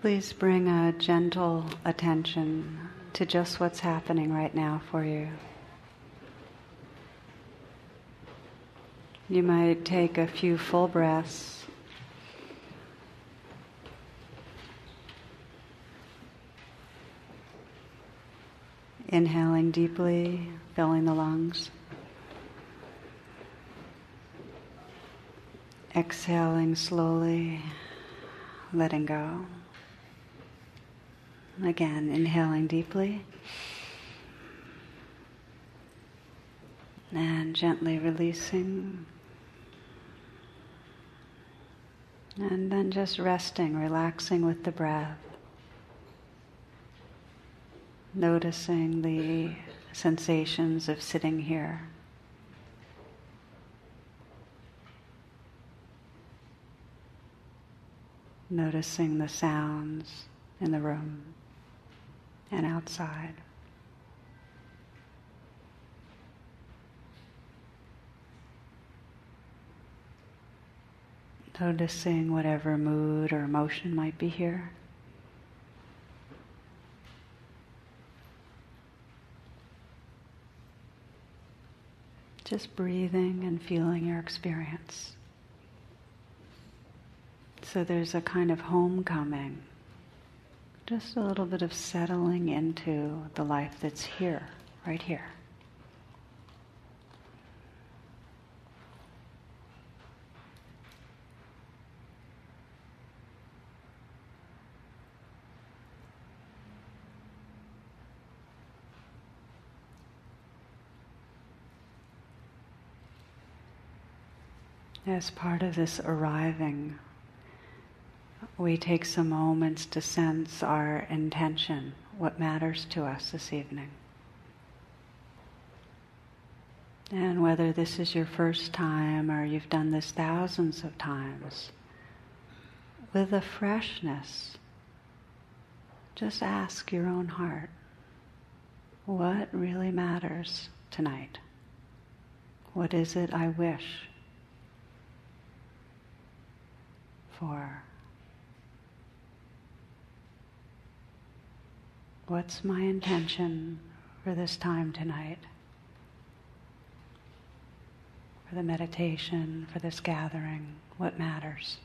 Please bring a gentle attention to just what's happening right now for you. You might take a few full breaths. Inhaling deeply, filling the lungs. Exhaling slowly, letting go. Again, inhaling deeply. And gently releasing. And then just resting, relaxing with the breath. Noticing the sensations of sitting here. Noticing the sounds in the room and outside. Noticing whatever mood or emotion might be here. Just breathing and feeling your experience. So there's a kind of homecoming just a little bit of settling into the life that's here, right here. As part of this arriving we take some moments to sense our intention, what matters to us this evening. And whether this is your first time or you've done this thousands of times, with a freshness, just ask your own heart what really matters tonight? What is it I wish for? What's my intention for this time tonight? For the meditation, for this gathering, what matters?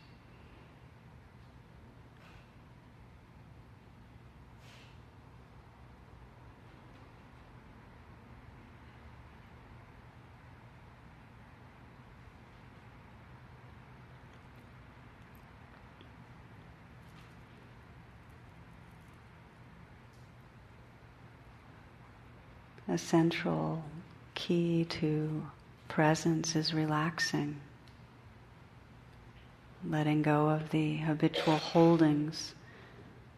A central key to presence is relaxing, letting go of the habitual holdings.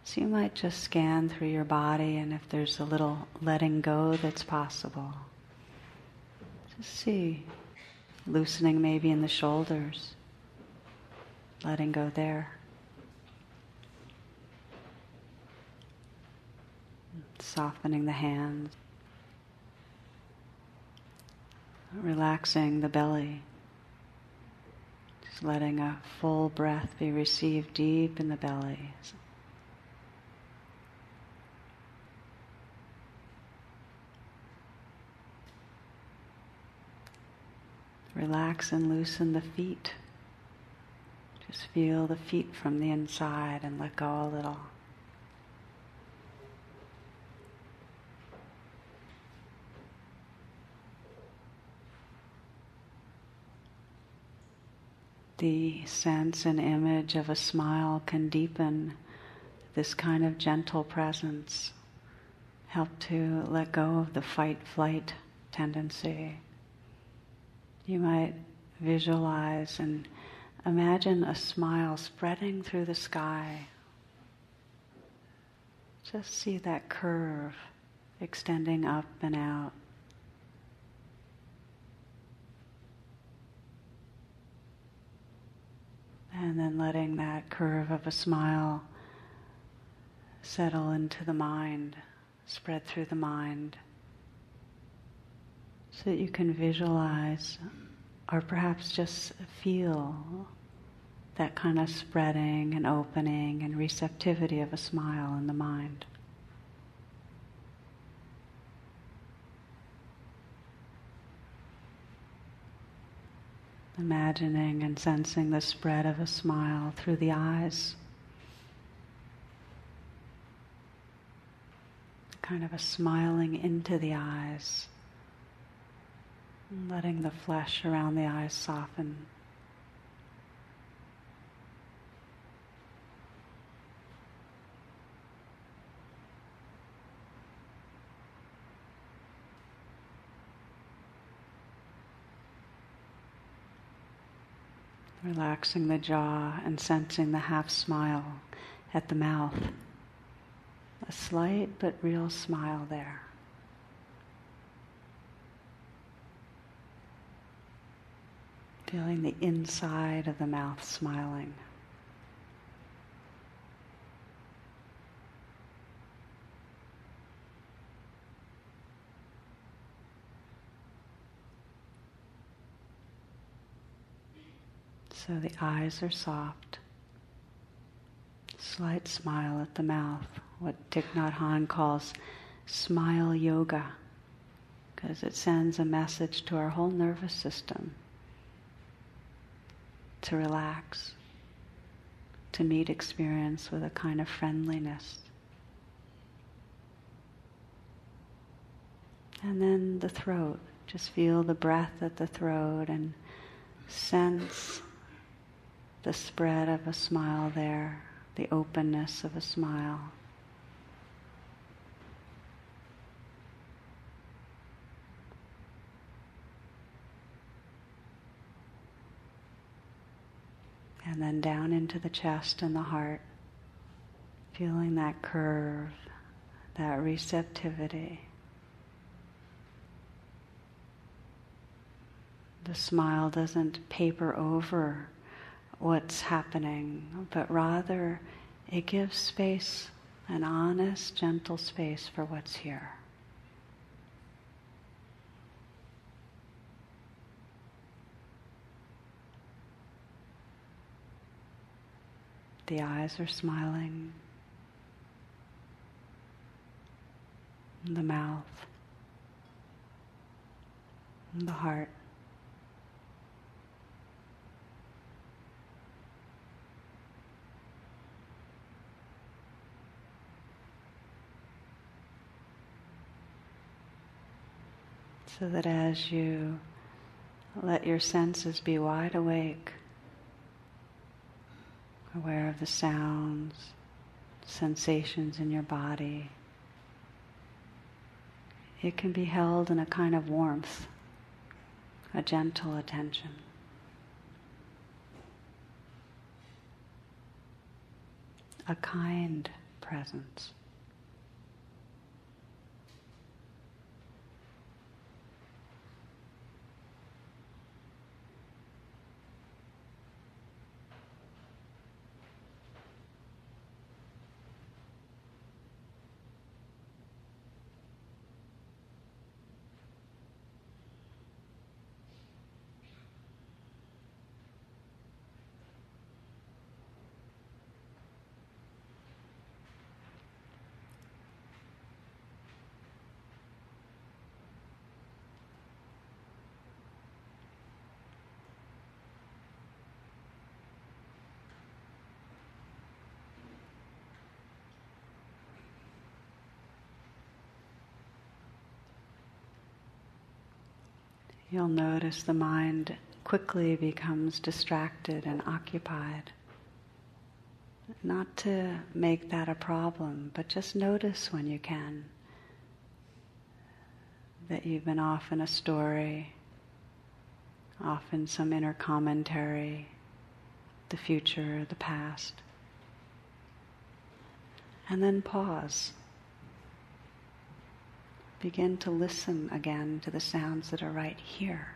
So you might just scan through your body, and if there's a little letting go that's possible, just see loosening maybe in the shoulders, letting go there. Softening the hands. Relaxing the belly. Just letting a full breath be received deep in the belly. Relax and loosen the feet. Just feel the feet from the inside and let go a little. The sense and image of a smile can deepen this kind of gentle presence, help to let go of the fight flight tendency. You might visualize and imagine a smile spreading through the sky. Just see that curve extending up and out. And then letting that curve of a smile settle into the mind, spread through the mind, so that you can visualize or perhaps just feel that kind of spreading and opening and receptivity of a smile in the mind. Imagining and sensing the spread of a smile through the eyes. Kind of a smiling into the eyes, letting the flesh around the eyes soften. Relaxing the jaw and sensing the half smile at the mouth. A slight but real smile there. Feeling the inside of the mouth smiling. So the eyes are soft. Slight smile at the mouth, what Thich Nhat Hanh calls smile yoga, because it sends a message to our whole nervous system to relax, to meet experience with a kind of friendliness. And then the throat, just feel the breath at the throat and sense the spread of a smile there, the openness of a smile. And then down into the chest and the heart, feeling that curve, that receptivity. The smile doesn't paper over what's happening, but rather it gives space, an honest, gentle space for what's here. The eyes are smiling, the mouth, the heart. So that as you let your senses be wide awake, aware of the sounds, sensations in your body, it can be held in a kind of warmth, a gentle attention. A kind presence. You'll notice the mind quickly becomes distracted and occupied. Not to make that a problem, but just notice when you can that you've been off in a story, off in some inner commentary, the future, the past. And then pause begin to listen again to the sounds that are right here.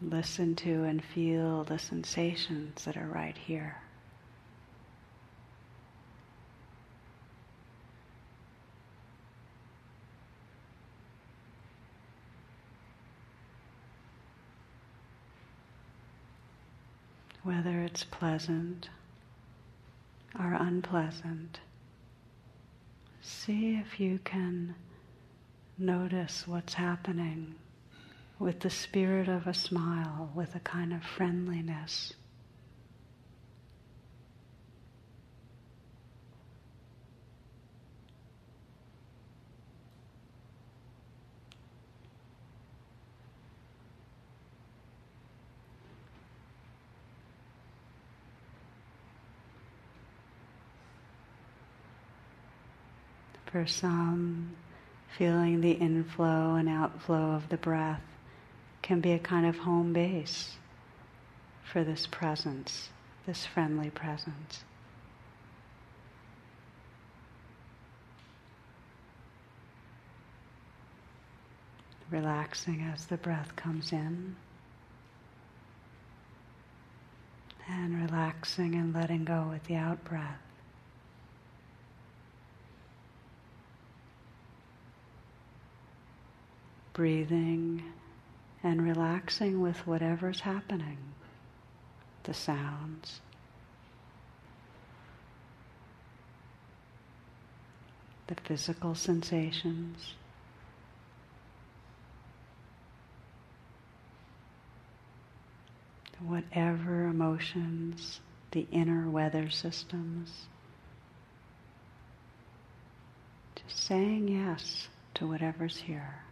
Listen to and feel the sensations that are right here. Pleasant or unpleasant. See if you can notice what's happening with the spirit of a smile, with a kind of friendliness. For some, feeling the inflow and outflow of the breath can be a kind of home base for this presence, this friendly presence. Relaxing as the breath comes in. And relaxing and letting go with the out breath. Breathing and relaxing with whatever's happening, the sounds. The physical sensations. Whatever emotions, the inner weather systems. Just saying yes to whatever's here.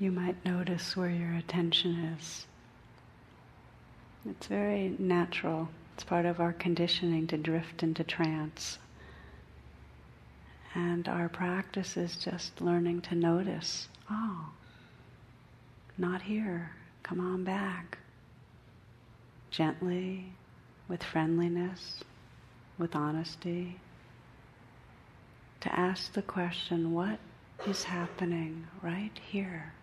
You might notice where your attention is. It's very natural. It's part of our conditioning to drift into trance. And our practice is just learning to notice oh, not here, come on back. Gently, with friendliness, with honesty. To ask the question what is happening right here?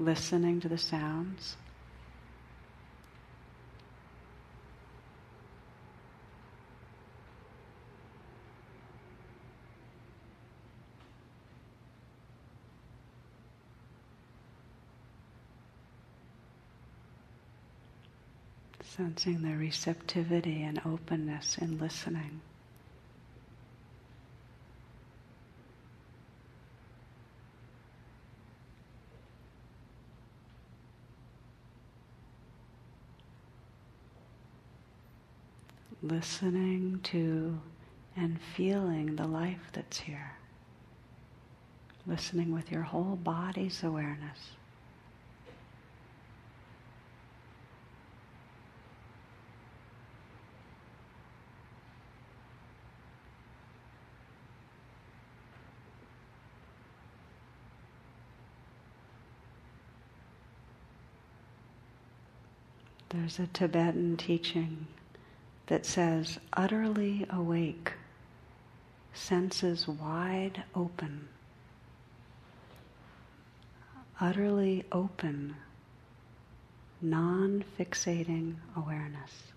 Listening to the sounds. Sensing the receptivity and openness in listening. Listening to and feeling the life that's here. Listening with your whole body's awareness. There's a Tibetan teaching that says, utterly awake, senses wide open, utterly open, non fixating awareness.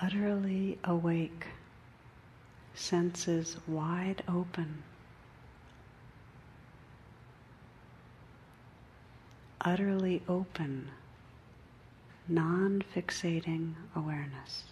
Utterly awake, senses wide open, utterly open, non fixating awareness.